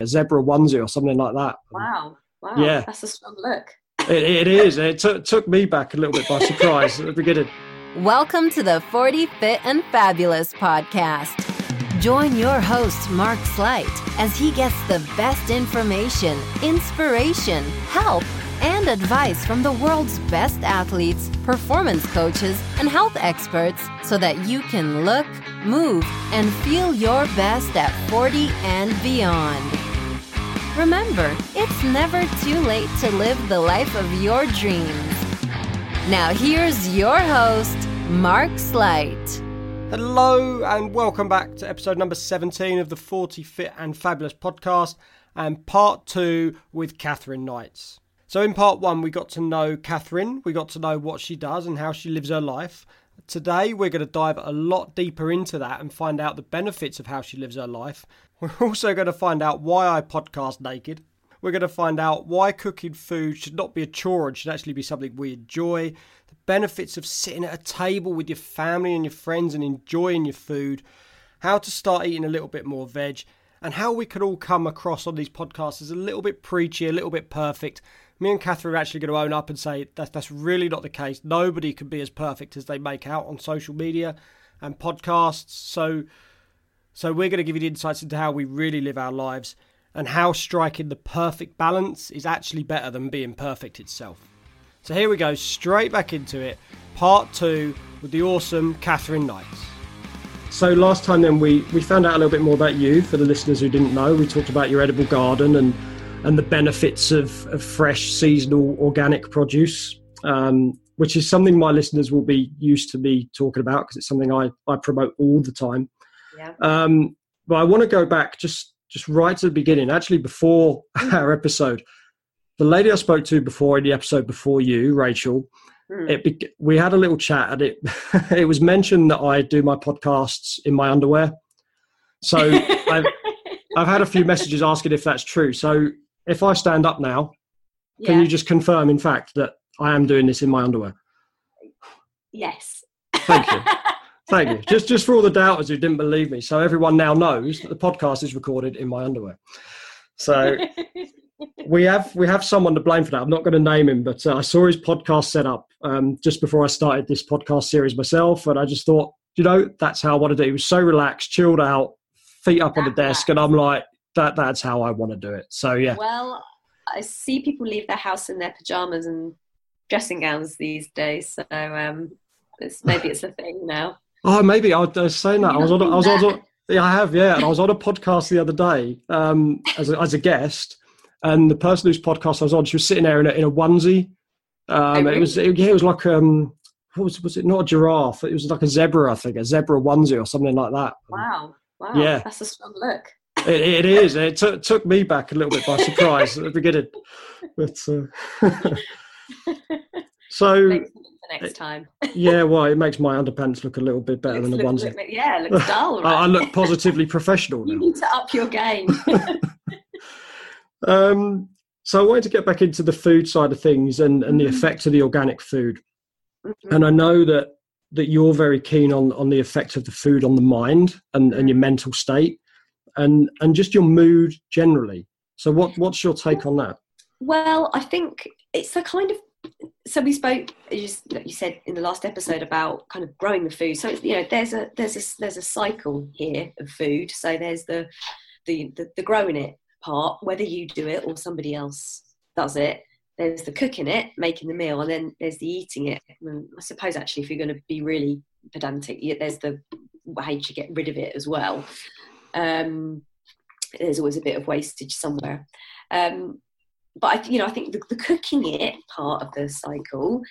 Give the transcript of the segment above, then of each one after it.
a zebra onesie or something like that. Wow. Wow. Yeah. That's a strong look. It, it is. It took took me back a little bit by surprise at the beginning. Welcome to the 40 Fit and Fabulous podcast. Join your host, Mark Sleight, as he gets the best information, inspiration, help, and advice from the world's best athletes, performance coaches, and health experts so that you can look, move, and feel your best at 40 and beyond. Remember, it's never too late to live the life of your dreams. Now, here's your host, Mark Sleight. Hello and welcome back to episode number 17 of the 40 Fit and Fabulous podcast and part two with Kathryn Knights. So, in part one, we got to know Kathryn, we got to know what she does and how she lives her life. Today, we're going to dive a lot deeper into that and find out the benefits of how she lives her life. We're also going to find out why I podcast naked. We're going to find out why cooking food should not be a chore and should actually be something we enjoy. The benefits of sitting at a table with your family and your friends and enjoying your food. How to start eating a little bit more veg. And how we could all come across on these podcasts as a little bit preachy, a little bit perfect. Me and Kathryn are actually going to own up and say that that's really not the case. Nobody can be as perfect as they make out on social media and podcasts. So so, we're going to give you the insights into how we really live our lives and how striking the perfect balance is actually better than being perfect itself. So, here we go, straight back into it. Part two with the awesome Kathryn Knights. So, last time then, we, we found out a little bit more about you for the listeners who didn't know. We talked about your edible garden and, and the benefits of, of fresh, seasonal, organic produce. Um, which is something my listeners will be used to me talking about because it's something I, I promote all the time. Yeah. Um, but I want to go back just just right to the beginning, actually before our episode. The lady I spoke to before in the episode before you, Rachel, Hmm. it we had a little chat, and it it was mentioned that I do my podcasts in my underwear. So I've I've had a few messages asking if that's true. So if I stand up now, can Yeah. you just confirm, in fact, that I am doing this in my underwear? Yes. Thank you. Thank you. Just just for all the doubters who didn't believe me, so everyone now knows that the podcast is recorded in my underwear. So we have we have someone to blame for that. I'm not going to name him, but uh, I saw his podcast set up um, just before I started this podcast series myself, and I just thought, you know, that's how I want to do. it. He was so relaxed, chilled out, feet up on the desk, and I'm like, that that's how I want to do it. So yeah, well, I see people leave their house in their pajamas and dressing gowns these days. So um, it's, maybe it's a thing now. Oh, maybe I was saying that. I was on. I was, I was on. Yeah, I have. Yeah, and I was on a podcast the other day um, as a, as a guest, and the person whose podcast I was on, she was sitting there in a, in a onesie. Um, It was. It, yeah, it was like um, what was was it? Not a giraffe. It was like a zebra, I think, a zebra onesie or something like that. Wow. Wow. Yeah. That's a strong look. It, it is. It took took me back a little bit by surprise at the beginning, but. Uh, so next time. yeah, well, it makes my underpants look a little bit better than the Looks- onesie. look- look- yeah, looks dull. I, I look positively professional You now. need to up your game. Um, so I wanted to get back into the food side of things and, and the Mhm. effect of the organic food. Mhm. And I know that that you're very keen on on the effect of the food on the mind and, and your mental state and and just your mood generally. So what what's your take on that? Well, I think it's a kind of so we spoke as you, said in the last episode about kind of growing the food. So it's, you know, there's a there's a there's a cycle here of food. So there's the the the, the growing it part, whether you do it or somebody else does it. There's the cooking it, making the meal, and then there's the eating it. And I suppose actually, if you're going to be really pedantic, there's the how you get rid of it as well. Um, there's always a bit of wastage somewhere. Um, but I, you know, I think the, the cooking it part of the cycle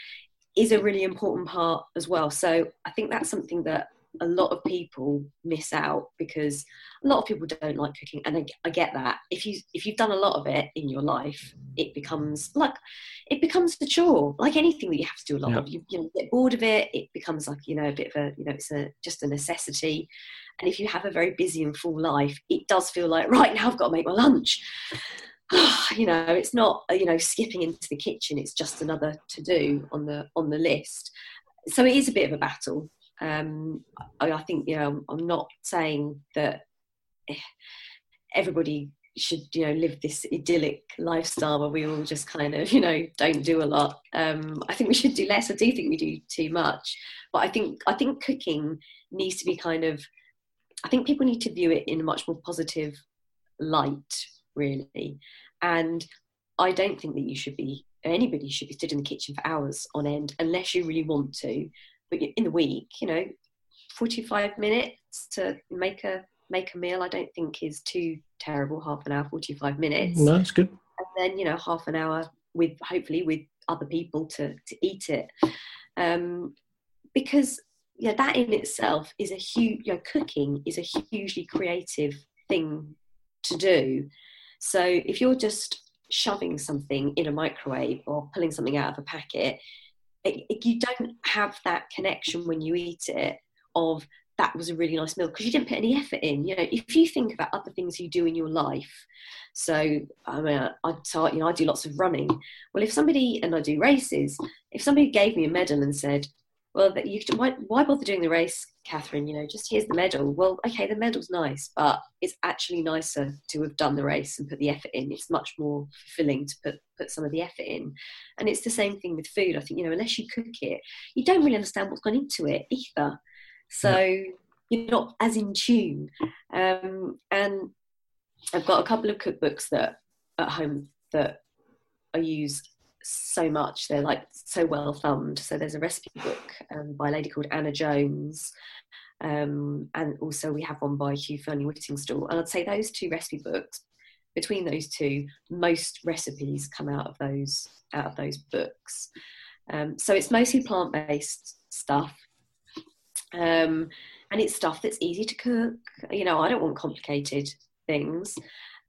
is a really important part as well. So I think that's something that a lot of people miss out because a lot of people don't like cooking, and I, I get that. If you if you've done a lot of it in your life, it becomes like it becomes the chore, like anything that you have to do a lot Yeah. of. You, you know, get bored of it. It becomes like you know a bit of a you know it's a just a necessity. And if you have a very busy and full life, it does feel like right now I've got to make my lunch. you know, it's not you know skipping into the kitchen. It's just another to do on the on the list. So it is a bit of a battle. Um, I, I think you know I'm, not saying that everybody should you know live this idyllic lifestyle where we all just kind of you know don't do a lot. Um, i think we should do less. I do think we do too much. But i think i think cooking needs to be kind of i think people need to view it in a much more positive light really. And i don't think that you should be anybody should be stood in the kitchen for hours on end unless you really want to. But in the week you know 45 minutes to make a make a meal i don't think is too terrible half an hour 45 minutes. No it's good. And then you know half an hour with hopefully with other people to to eat it. Um because yeah that in itself is a huge you know cooking is a hugely creative thing to do. So if you're just shoving something in a microwave or pulling something out of a packet it, it, you don't have that connection when you eat it of that was a really nice meal because you didn't put any effort in. You know, if you think about other things you do in your life, so I mean, I, I you know I do lots of running. Well, if somebody and I do races, if somebody gave me a medal and said, "Well, you why, why bother doing the race, Kathryn? You know, just here's the medal." Well, okay, the medal's nice, but it's actually nicer to have done the race and put the effort in. It's much more fulfilling to put put some of the effort in, and it's the same thing with food. I think you know, unless you cook it, you don't really understand what's gone into it either. So yeah. you're not as in tune. Um, and I've got a couple of cookbooks that at home that I use so much. They're like so well thumbed. So there's a recipe book um, by a lady called Anna Jones. Um, and also we have one by Hugh Fearnley Whittingstall. And I'd say those two recipe books, between those two, most recipes come out of those out of those books. Um, so it's mostly plant-based stuff. Um, and it's stuff that's easy to cook. You know, I don't want complicated things.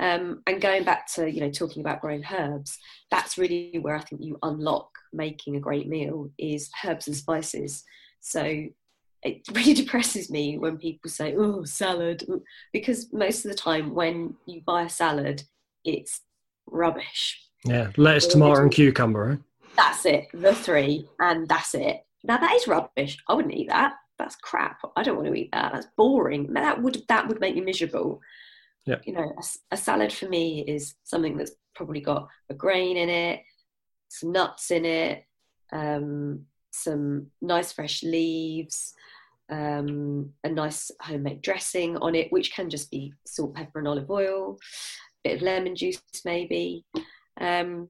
Um, and going back to you know talking about growing herbs, that's really where I think you unlock making a great meal is herbs and spices. So it really depresses me when people say, "Oh, salad," because most of the time when you buy a salad, it's rubbish. Yeah, lettuce, tomato, and cucumber. Right? That's it, the three, and that's it. Now that is rubbish. I wouldn't eat that that's crap. I don't want to eat that. That's boring. That would that would make me miserable. Yeah. You know, a, a salad for me is something that's probably got a grain in it, some nuts in it, um, some nice fresh leaves, um, a nice homemade dressing on it, which can just be salt, pepper, and olive oil, a bit of lemon juice maybe. Um,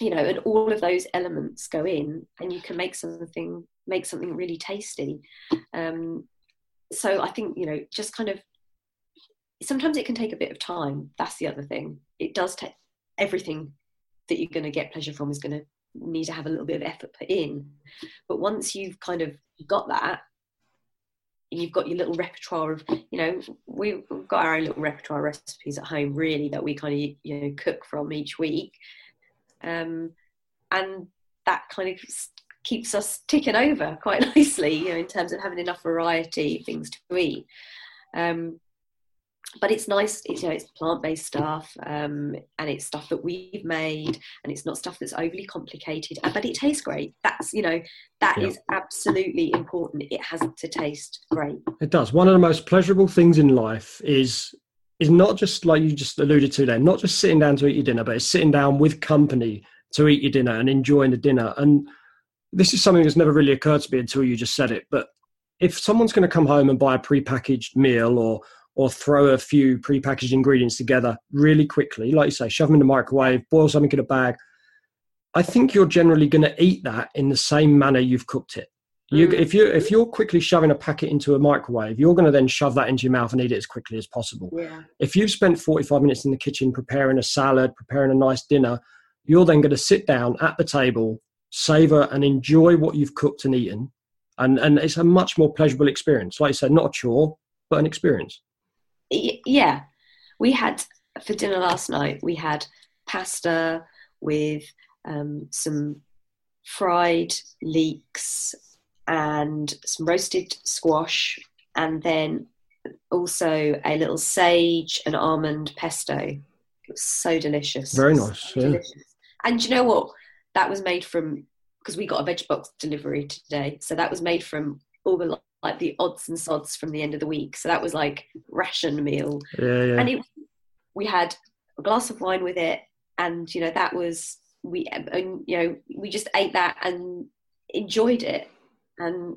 you know, and all of those elements go in, and you can make something make something really tasty. Um, so I think you know, just kind of sometimes it can take a bit of time. That's the other thing. It does take everything that you're going to get pleasure from is going to need to have a little bit of effort put in. But once you've kind of got that, you've got your little repertoire of, you know, we've got our own little repertoire recipes at home, really, that we kind of, you know, cook from each week. Um, and that kind of keeps us ticking over quite nicely, you know, in terms of having enough variety of things to eat. Um, but it's nice, it's, you know, it's plant-based stuff, um, and it's stuff that we've made, and it's not stuff that's overly complicated, but it tastes great. That's, you know, that yeah. is absolutely important. It has to taste great. It does. One of the most pleasurable things in life is is not just like you just alluded to there, not just sitting down to eat your dinner, but it's sitting down with company to eat your dinner and enjoying the dinner. And this is something that's never really occurred to me until you just said it. But if someone's going to come home and buy a pre-packaged meal or or throw a few pre-packaged ingredients together really quickly, like you say, shove them in the microwave, boil something in a bag. I think you're generally going to eat that in the same manner you've cooked it. You, mm. if you if you're quickly shoving a packet into a microwave, you're going to then shove that into your mouth and eat it as quickly as possible. Yeah. If you've spent 45 minutes in the kitchen preparing a salad, preparing a nice dinner, you're then going to sit down at the table savor and enjoy what you've cooked and eaten. And, and it's a much more pleasurable experience. Like I said, not a chore, but an experience. Yeah. We had for dinner last night, we had pasta with um, some fried leeks and some roasted squash, and then also a little sage and almond pesto. It was so delicious. Very nice. So yeah. Delicious. And you know what? That was made from because we got a veg box delivery today, so that was made from all the like the odds and sods from the end of the week. So that was like ration meal, yeah, yeah. and it we had a glass of wine with it, and you know that was we and you know we just ate that and enjoyed it, and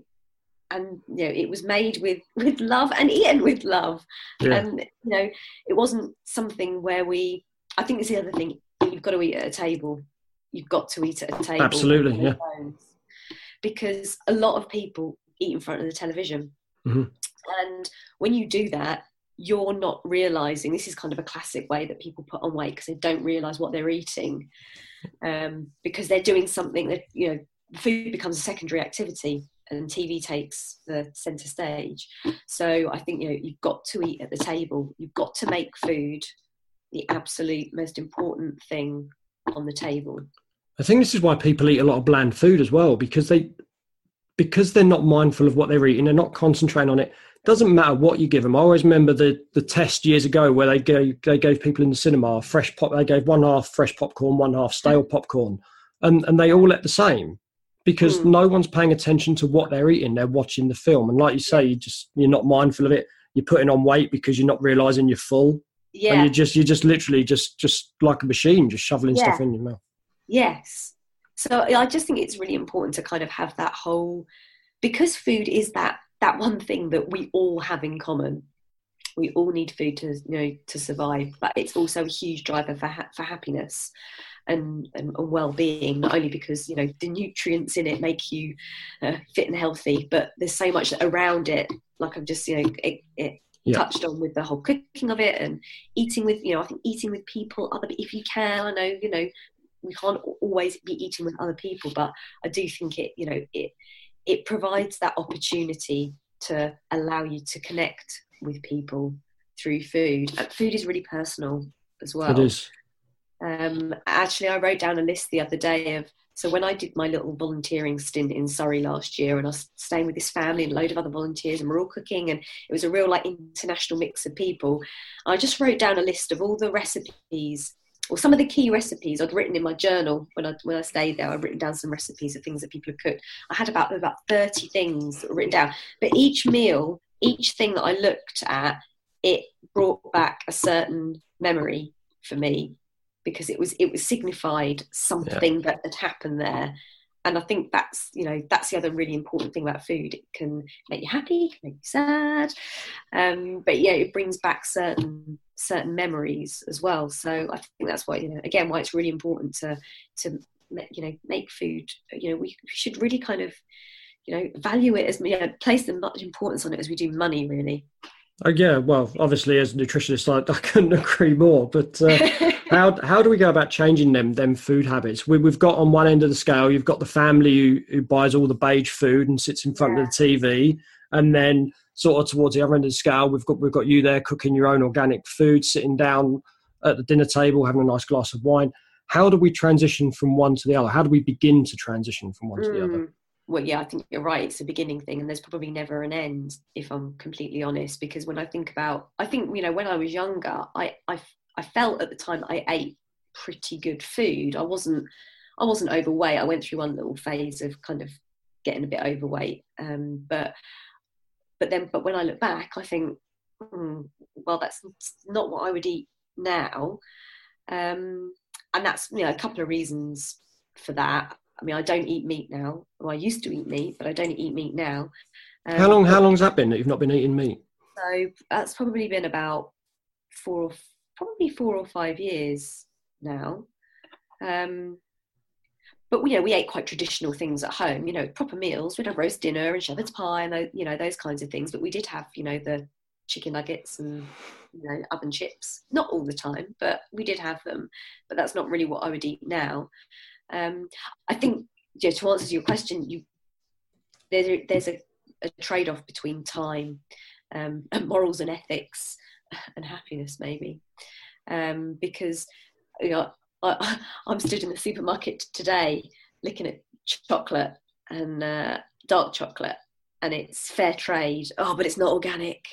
and you know it was made with with love and eaten with love, Yeah. and you know it wasn't something where we. I think it's the other thing. You've got to eat at a table. You've got to eat at a table. Absolutely, yeah. Because a lot of people eat in front of the television, Mhm. and when you do that, you're not realizing this is kind of a classic way that people put on weight because they don't realize what they're eating um, because they're doing something that you know food becomes a secondary activity and tv takes the center stage so i think you know you've got to eat at the table you've got to make food the absolute most important thing on the table I think this is why people eat a lot of bland food as well because they because they're not mindful of what they're eating. They're not concentrating on it. Doesn't matter what you give them. I always remember the the test years ago where they gave they gave people in the cinema fresh pop. They gave one half fresh popcorn, one half stale popcorn, and and they all ate the same because Mm. no one's paying attention to what they're eating. They're watching the film, and like you say, you just you're not mindful of it. You're putting on weight because you're not realizing you're full, Yeah. and you just you're just literally just just like a machine, just shoveling Yeah. stuff in your mouth. Yes. So I just think it's really important to kind of have that whole because food is that that one thing that we all have in common. We all need food to you know to survive, but it's also a huge driver for ha- for happiness and, and, and well-being. Not only because you know the nutrients in it make you uh, fit and healthy, but there's so much around it. Like I've just you know it, it Yeah. touched on with the whole cooking of it and eating with you know I think eating with people other if you can I know you know we can't always be eating with other people but i do think it you know it it provides that opportunity to allow you to connect with people through food and food is really personal as well it is. um, actually, I wrote down a list the other day of so when I did my little volunteering stint in Surrey last year, and I was staying with this family and a load of other volunteers, and we're all cooking, and it was a real like international mix of people. I just wrote down a list of all the recipes or some of the key recipes I'd written in my journal when I when I stayed there. I'd written down some recipes of things that people had cooked. I had about about thirty things that were written down, but each meal, each thing that I looked at, it brought back a certain memory for me because it was it was signified something that had happened there and i think that's you know that's the other really important thing about food it can make you happy it can make you sad um, but yeah it brings back certain certain memories as well so i think that's why you know again why it's really important to to you know make food you know we should really kind of you know value it as you know, place as much importance on it as we do money really Oh, yeah, well, obviously, as a nutritionist, I, I couldn't agree more. But uh, how how do we go about changing them them food habits? We, we've got on one end of the scale, you've got the family who, who buys all the beige food and sits in front of the TV, and then sort of towards the other end of the scale, we've got we've got you there cooking your own organic food, sitting down at the dinner table, having a nice glass of wine. How do we transition from one to the other? How do we begin to transition from one to the other? Mm. Well, yeah, I think you're right. It's a beginning thing, and there's probably never an end, if I'm completely honest. Because when I think about, I think you know, when I was younger, I I, I felt at the time I ate pretty good food. I wasn't I wasn't overweight. I went through one little phase of kind of getting a bit overweight, um, but but then but when I look back, I think, hmm, well, that's not what I would eat now, um, and that's you know a couple of reasons for that. I mean, I don't eat meat now. Well, I used to eat meat, but I don't eat meat now. Um, How long how long's that been that you've not been eating meat? So that's probably been about four, or probably four or five years now. Um, but you know, we ate quite traditional things at home. You know, proper meals. We'd have roast dinner and shepherd's pie and you know those kinds of things. But we did have you know the chicken nuggets and you know oven chips. Not all the time, but we did have them. But that's not really what I would eat now. Um, I think yeah, to answer your question, you there's a, there's a, a trade off between time um, and morals and ethics and happiness maybe um, because you know I, I'm stood in the supermarket today looking at chocolate and uh, dark chocolate and it's fair trade. Oh but it's not organic.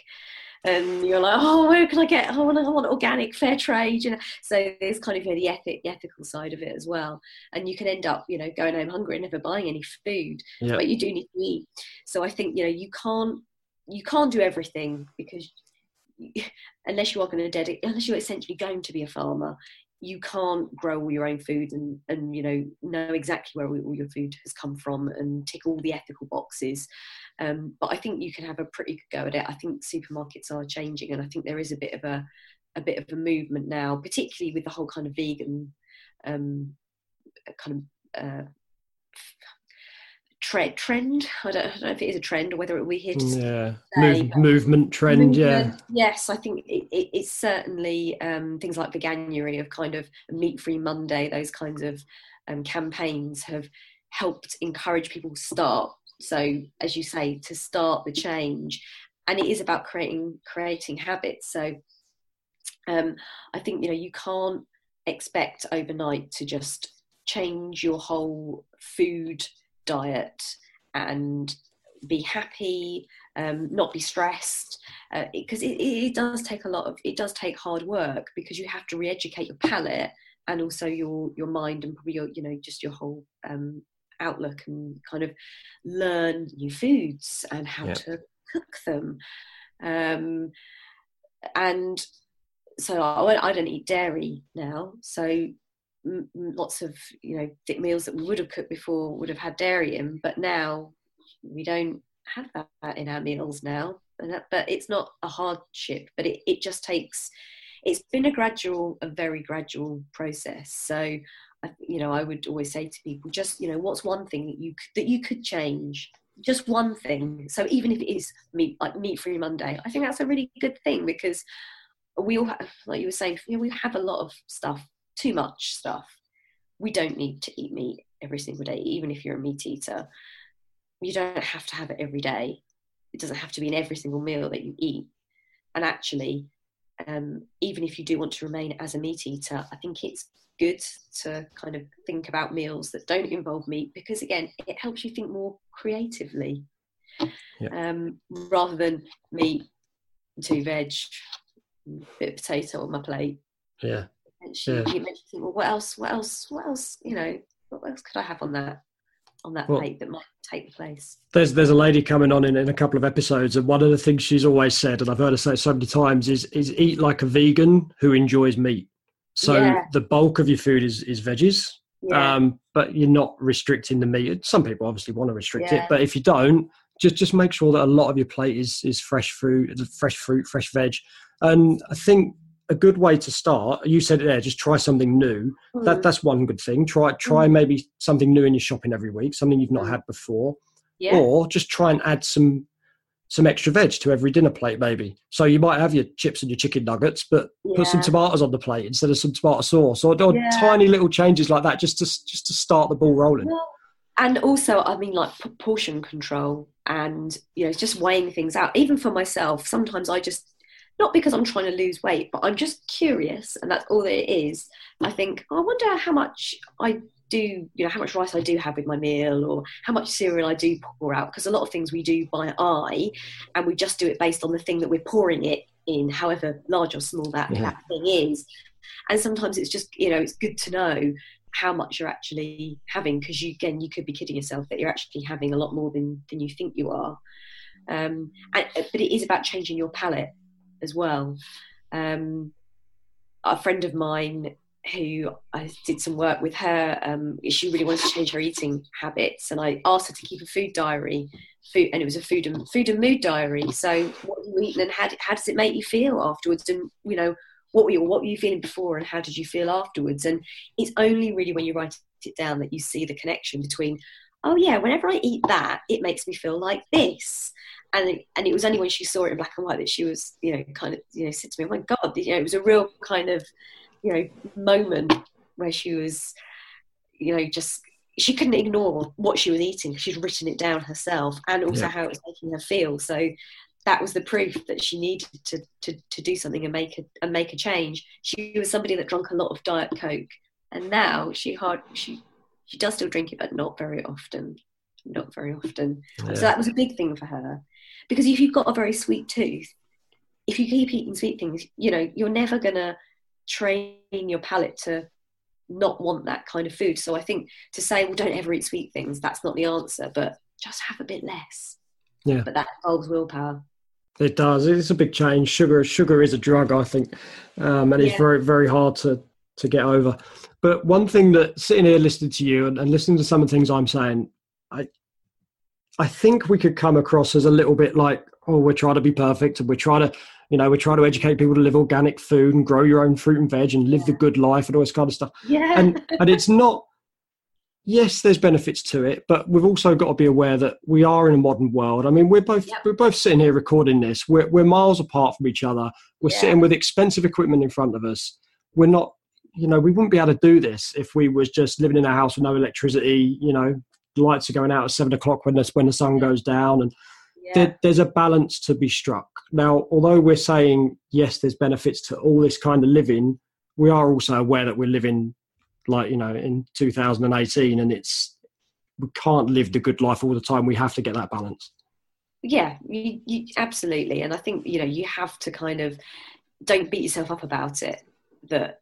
And you're like oh where can I get I want, I want organic fair trade you know? So there's kind of you know, the ethic the ethical side of it as well. And you can end up you know going home hungry and never buying any food Yeah. but you do need to eat. So I think you know you can't you can't do everything because unless you are going to dedicate, unless you're essentially going to be a farmer, you can't grow all your own food and and you know know exactly where all your food has come from and tick all the ethical boxes. Um, but I think you can have a pretty good go at it. I think supermarkets are changing, and I think there is a bit of a a bit of a movement now, particularly with the whole kind of vegan um, kind of uh, trend. Trend. I don't, I don't, know if it is a trend or whether we're here to yeah Move, movement trend. Movement, yeah. Yes, I think it, it, it's certainly um, things like veganuary of kind of meat free Monday. Those kinds of um, campaigns have helped encourage people to start. So, as you say, to start the change, and it is about creating creating habits. So, um, I think you know you can't expect overnight to just change your whole food diet and be happy um, not be stressed because uh, it, it, it, does take a lot of it does take hard work because you have to re-educate your palate and also your your mind and probably your you know just your whole um, outlook and kind of learn new foods and how yep. to cook them um, and so I, I don't eat dairy now. So lots of you know thick meals that we would have cooked before would have had dairy in, but now we don't have that in our meals now. That, but it's not a hardship, but it, it just takes. It's been a gradual, a very gradual process. So, you know, I would always say to people, just you know, what's one thing that you that you could change just one thing. So even if it is meat, like meat free Monday, I think that's a really good thing because we all have, like you were saying, you know, we have a lot of stuff, too much stuff. We don't need to eat meat every single day, even if you're a meat eater. You don't have to have it every day. It doesn't have to be in every single meal that you eat. And actually, um, even if you do want to remain as a meat eater, I think it's good to kind of think about meals that don't involve meat because, again, it helps you think more creatively yeah. um, rather than meat, two veg, bit of potato on my plate. Yeah. And she, yeah. think, well, what else? What else? What else? You know, what else could I have on that on that well, plate that might take the place? There's there's a lady coming on in, in a couple of episodes, and one of the things she's always said, and I've heard her say so many times, is is eat like a vegan who enjoys meat. So yeah. the bulk of your food is is veggies. Yeah. Um, but you're not restricting the meat. Some people obviously want to restrict yeah. it, but if you don't, just just make sure that a lot of your plate is is fresh fruit, fresh fruit, fresh veg, and I think a good way to start, you said it there, just try something new. Mm. That that's one good thing. Try try mm. maybe something new in your shopping every week, something you've not mm. had before. Yeah. Or just try and add some some extra veg to every dinner plate, maybe. So you might have your chips and your chicken nuggets, but yeah. put some tomatoes on the plate instead of some tomato sauce, or, or yeah. tiny little changes like that, just to just to start the ball rolling. Well, and also, I mean, like portion control, and you know, just weighing things out. Even for myself, sometimes I just not because I'm trying to lose weight, but I'm just curious, and that's all that it is. I think oh, I wonder how much I do, you know, how much rice I do have with my meal, or how much cereal I do pour out. Because a lot of things we do by eye, and we just do it based on the thing that we're pouring it in, however large or small that, yeah. that thing is. And sometimes it's just, you know, it's good to know how much you're actually having because you again you could be kidding yourself that you're actually having a lot more than than you think you are um, and, but it is about changing your palate as well. Um, a friend of mine who I did some work with her, um, she really wanted to change her eating habits, and I asked her to keep a food diary, food, and it was a food and food and mood diary. So, what you eating and how, how does it make you feel afterwards? And you know, what were you what were you feeling before, and how did you feel afterwards? And it's only really when you write it down that you see the connection between, oh yeah, whenever I eat that, it makes me feel like this, and it, and it was only when she saw it in black and white that she was you know kind of you know said to me, "Oh my God!" You know, it was a real kind of you know moment where she was you know just she couldn't ignore what she was eating. She'd written it down herself, and also yeah. how it was making her feel. So that was the proof that she needed to, to, to do something and make a and make a change. She was somebody that drank a lot of diet coke, and now she hard she she does still drink it, but not very often. Not very often. Yeah. So that was a big thing for her. Because if you've got a very sweet tooth, if you keep eating sweet things, you know, you're never going to train your palate to not want that kind of food. So I think to say, well, don't ever eat sweet things, that's not the answer, but just have a bit less. Yeah. But that involves willpower. It does. It's a big change. Sugar, sugar is a drug, I think, um, and it's Yeah. very, very hard to to get over. But one thing that sitting here listening to you and, and listening to some of the things I'm saying, I, I think we could come across as a little bit like, oh, we're trying to be perfect and we're trying to, you know, we're trying to educate people to live organic food and grow your own fruit and veg and live the good life and all this kind of stuff. Yeah. And and it's not. Yes, there's benefits to it, but we've also got to be aware that we are in a modern world. I mean, we're both Yep. we're both sitting here recording this. We're we're miles apart from each other. We're Yeah. sitting with expensive equipment in front of us. We're not, you know, we wouldn't be able to do this if we was just living in a house with no electricity. You know, lights are going out at seven o'clock when the when the sun goes down, and yeah. there, there's a balance to be struck. Now, although we're saying yes, there's benefits to all this kind of living, we are also aware that we're living like you know in 2018, and it's we can't live the good life all the time. We have to get that balance. yeah you, you absolutely and i think you know you have to kind of don't beat yourself up about it that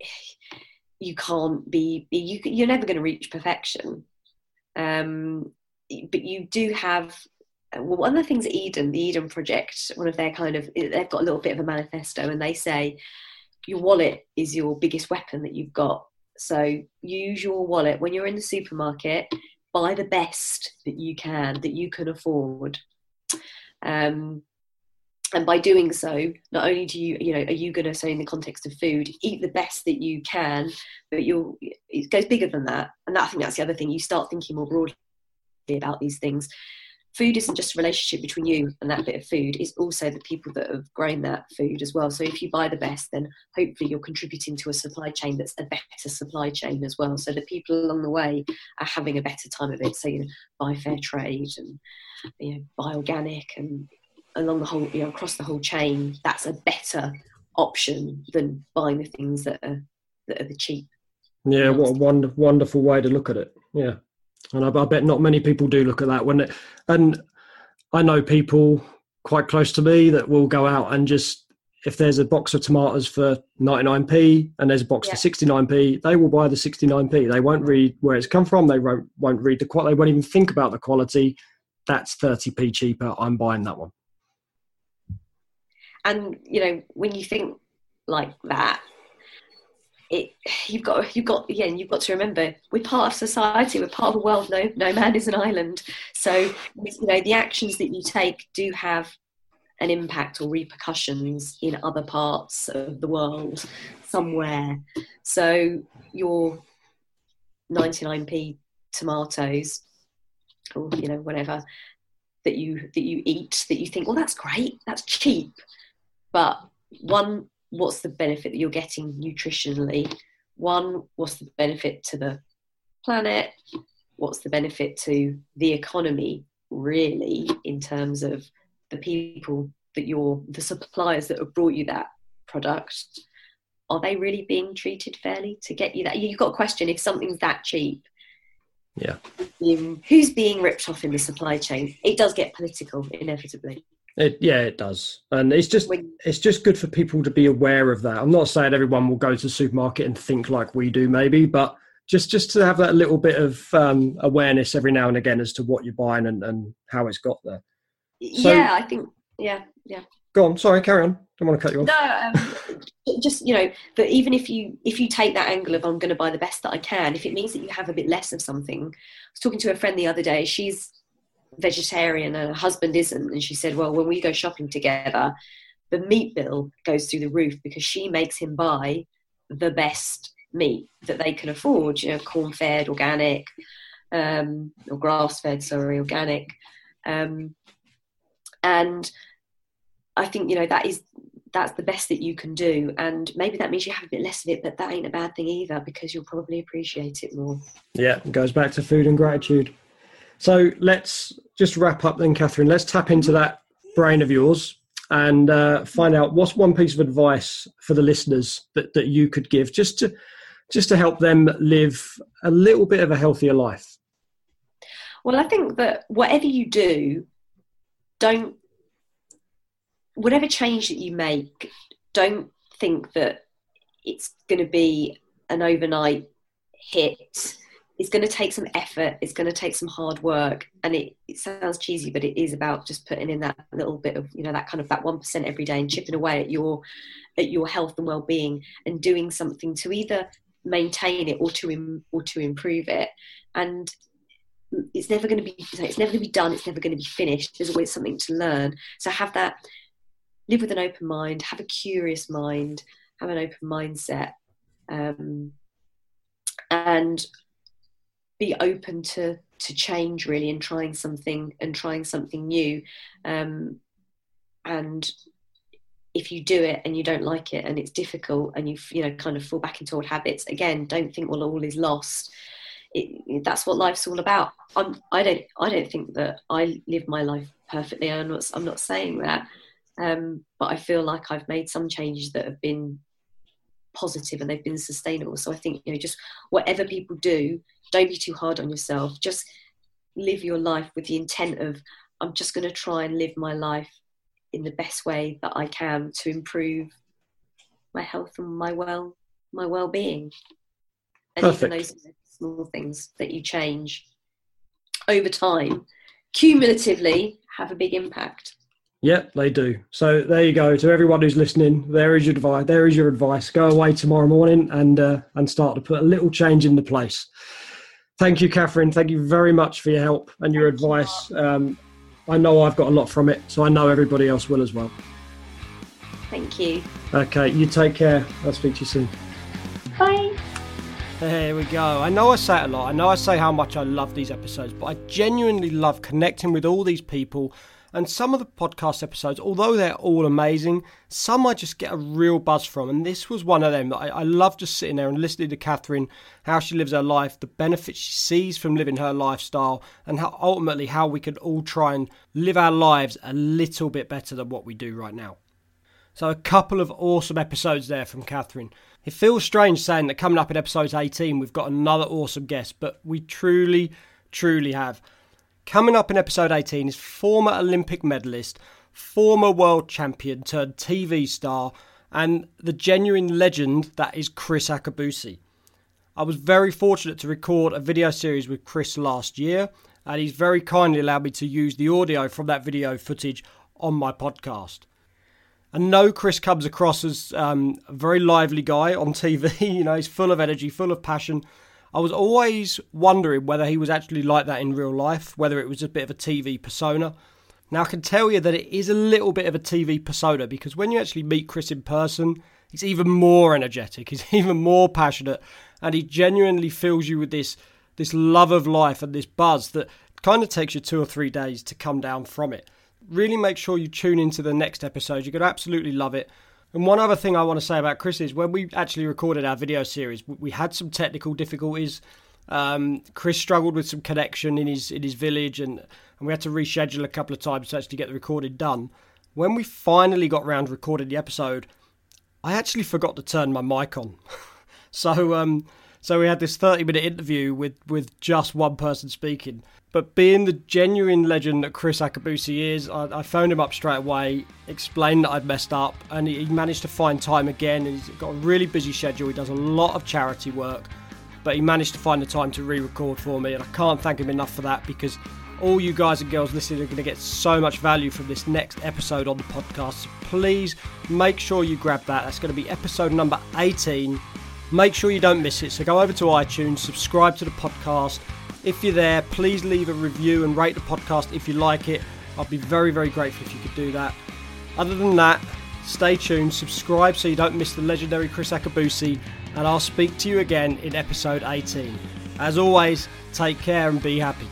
you can't be you, you're never going to reach perfection um but you do have well, one of the things at Eden, the Eden Project, one of their kind of, they've got a little bit of a manifesto and they say your wallet is your biggest weapon that you've got. So use your wallet when you're in the supermarket, buy the best that you can, that you can afford. Um, and by doing so, not only do you, you know, are you going to say in the context of food, eat the best that you can, but you'll, it goes bigger than that. And that, I think that's the other thing. You start thinking more broadly about these things. Food isn't just a relationship between you and that bit of food, it's also the people that have grown that food as well. So if you buy the best, then hopefully you're contributing to a supply chain that's a better supply chain as well. So the people along the way are having a better time of it. So, you know, buy fair trade and, you know, buy organic and along the whole, you know, across the whole chain, that's a better option than buying the things that are, that are the cheap. Yeah, what a wonder, wonderful way to look at it. Yeah, and I, I bet not many people do look at that when it. And I know people quite close to me that will go out and just if there's a box of tomatoes for 99p and there's a box Yeah. for 69p, they will buy the 69p. They won't read where it's come from. They won't won't read the quality. They won't even think about the quality. That's 30p cheaper. I'm buying that one. And you know when you think like that it you've got you've got again you've got to remember we're part of society we're part of the world. No no man is an island. So you know the actions that you take do have an impact or repercussions in other parts of the world somewhere. So your 99p tomatoes or you know whatever that you that you eat that you think well that's great. That's cheap but one what's the benefit that you're getting nutritionally? One what's the benefit to the planet? What's the benefit to the economy really in terms of the people that you're the suppliers that have brought you that product? Are they really being treated fairly to get you that? You've got a question if something's that cheap. Yeah. who's being ripped off in the supply chain? It does get political inevitably It, yeah, it does, and it's just it's just good for people to be aware of that. I'm not saying everyone will go to the supermarket and think like we do, maybe, but just just to have that little bit of um, awareness every now and again as to what you're buying and, and how it's got there. So- yeah i think yeah yeah Go on, sorry, carry on. Don't want to cut you off. no um, just you know but even if you if you take that angle of i'm going to buy the best that i can if it means that you have a bit less of something i was talking to a friend the other day she's vegetarian and her husband isn't. And she said well when we go shopping together the meat bill goes through the roof because she makes him buy the best meat that they can afford you know corn fed organic um, or grass fed sorry organic. Um, and i think you know that is that's the best that you can do. And maybe that means you have a bit less of it but that ain't a bad thing either because you'll probably appreciate it more. Yeah, it goes back to food and gratitude. So let's just wrap up then, Kathryn. Let's tap into that brain of yours and uh, find out what's one piece of advice for the listeners that, that you could give just to just to help them live a little bit of a healthier life. Well, I think that whatever you do, don't, whatever change that you make, don't think that it's going to be an overnight hit it's going to take some effort it's going to take some hard work and it, it sounds cheesy but it is about just putting in that little bit of you know that kind of that 1% every day and chipping away at your at your health and well-being and doing something to either maintain it or to Im- or to improve it. And it's never going to be it's never going to be done it's never going to be finished. There's always something to learn. So have that live with an open mind have a curious mind have an open mindset um, and be open to to change really and trying something and trying something new. Um, and if you do it and you don't like it and it's difficult and you you know kind of fall back into old habits again don't think well all is lost. It, that's what life's all about. I'm, i don't i don't think that i live my life perfectly. I'm not i'm not saying that. Um, but i feel like i've made some changes that have been positive and they've been sustainable. So i think you know just whatever people do don't be too hard on yourself just live your life with the intent of i'm just going to try and live my life in the best way that i can to improve my health and my well my well-being and Perfect. even those small things that you change over time cumulatively have a big impact Yep, they do. So there you go. To everyone who's listening, there is your advice. There is your advice. Go away tomorrow morning and uh, and start to put a little change into place. Thank you, Kathryn. Thank you very much for your help and your advice. Um, I know I've got a lot from it, so I know everybody else will as well. thank you Okay, you take care. I'll speak to you soon. bye There we go. I know I say it a lot. I know I say how much I love these episodes, but I genuinely love connecting with all these people. And some of the podcast episodes, although they're all amazing, some I just get a real buzz from. And this was one of them I, I love just sitting there and listening to Kathryn, how she lives her life, the benefits she sees from living her lifestyle, and how ultimately how we can all try and live our lives a little bit better than what we do right now. So, a couple of awesome episodes there from Kathryn. It feels strange saying that coming up in episode 18, we've got another awesome guest, but we truly, truly have. Coming up in episode 18 is former Olympic medalist, former world champion turned TV star, and the genuine legend that is Kriss Akabusi. I was very fortunate to record a video series with Kriss last year, and he's very kindly allowed me to use the audio from that video footage on my podcast. I know Kriss comes across as um, a very lively guy on TV. You know, he's full of energy, full of passion. I was always wondering whether he was actually like that in real life, whether it was a bit of a TV persona. Now, I can tell you that it is a little bit of a TV persona because when you actually meet Kriss in person, he's even more energetic, he's even more passionate, and he genuinely fills you with this, this love of life and this buzz that kind of takes you two or three days to come down from it really make sure you tune into the next episode. You're going to absolutely love it. And one other thing I want to say about Kriss is when we actually recorded our video series, we had some technical difficulties. Um, Kriss struggled with some connection in his in his village, and, and we had to reschedule a couple of times to actually get the recording done. When we finally got round to recording the episode, I actually forgot to turn my mic on. so um, so we had this 30 minute interview with, with just one person speaking. But being the genuine legend that Kriss Akabusi is, I, I phoned him up straight away, explained that I'd messed up, and he managed to find time again. He's got a really busy schedule, he does a lot of charity work, but he managed to find the time to re record for me, and I can't thank him enough for that because all you guys and girls listening are going to get so much value from this next episode on the podcast. So please make sure you grab that. That's going to be episode number 18. Make sure you don't miss it. So go over to iTunes, subscribe to the podcast. If you're there, please leave a review and rate the podcast if you like it. I'd be very, very grateful if you could do that. Other than that, stay tuned, subscribe so you don't miss the legendary Kriss Akabusi, and I'll speak to you again in episode 18. As always, take care and be happy.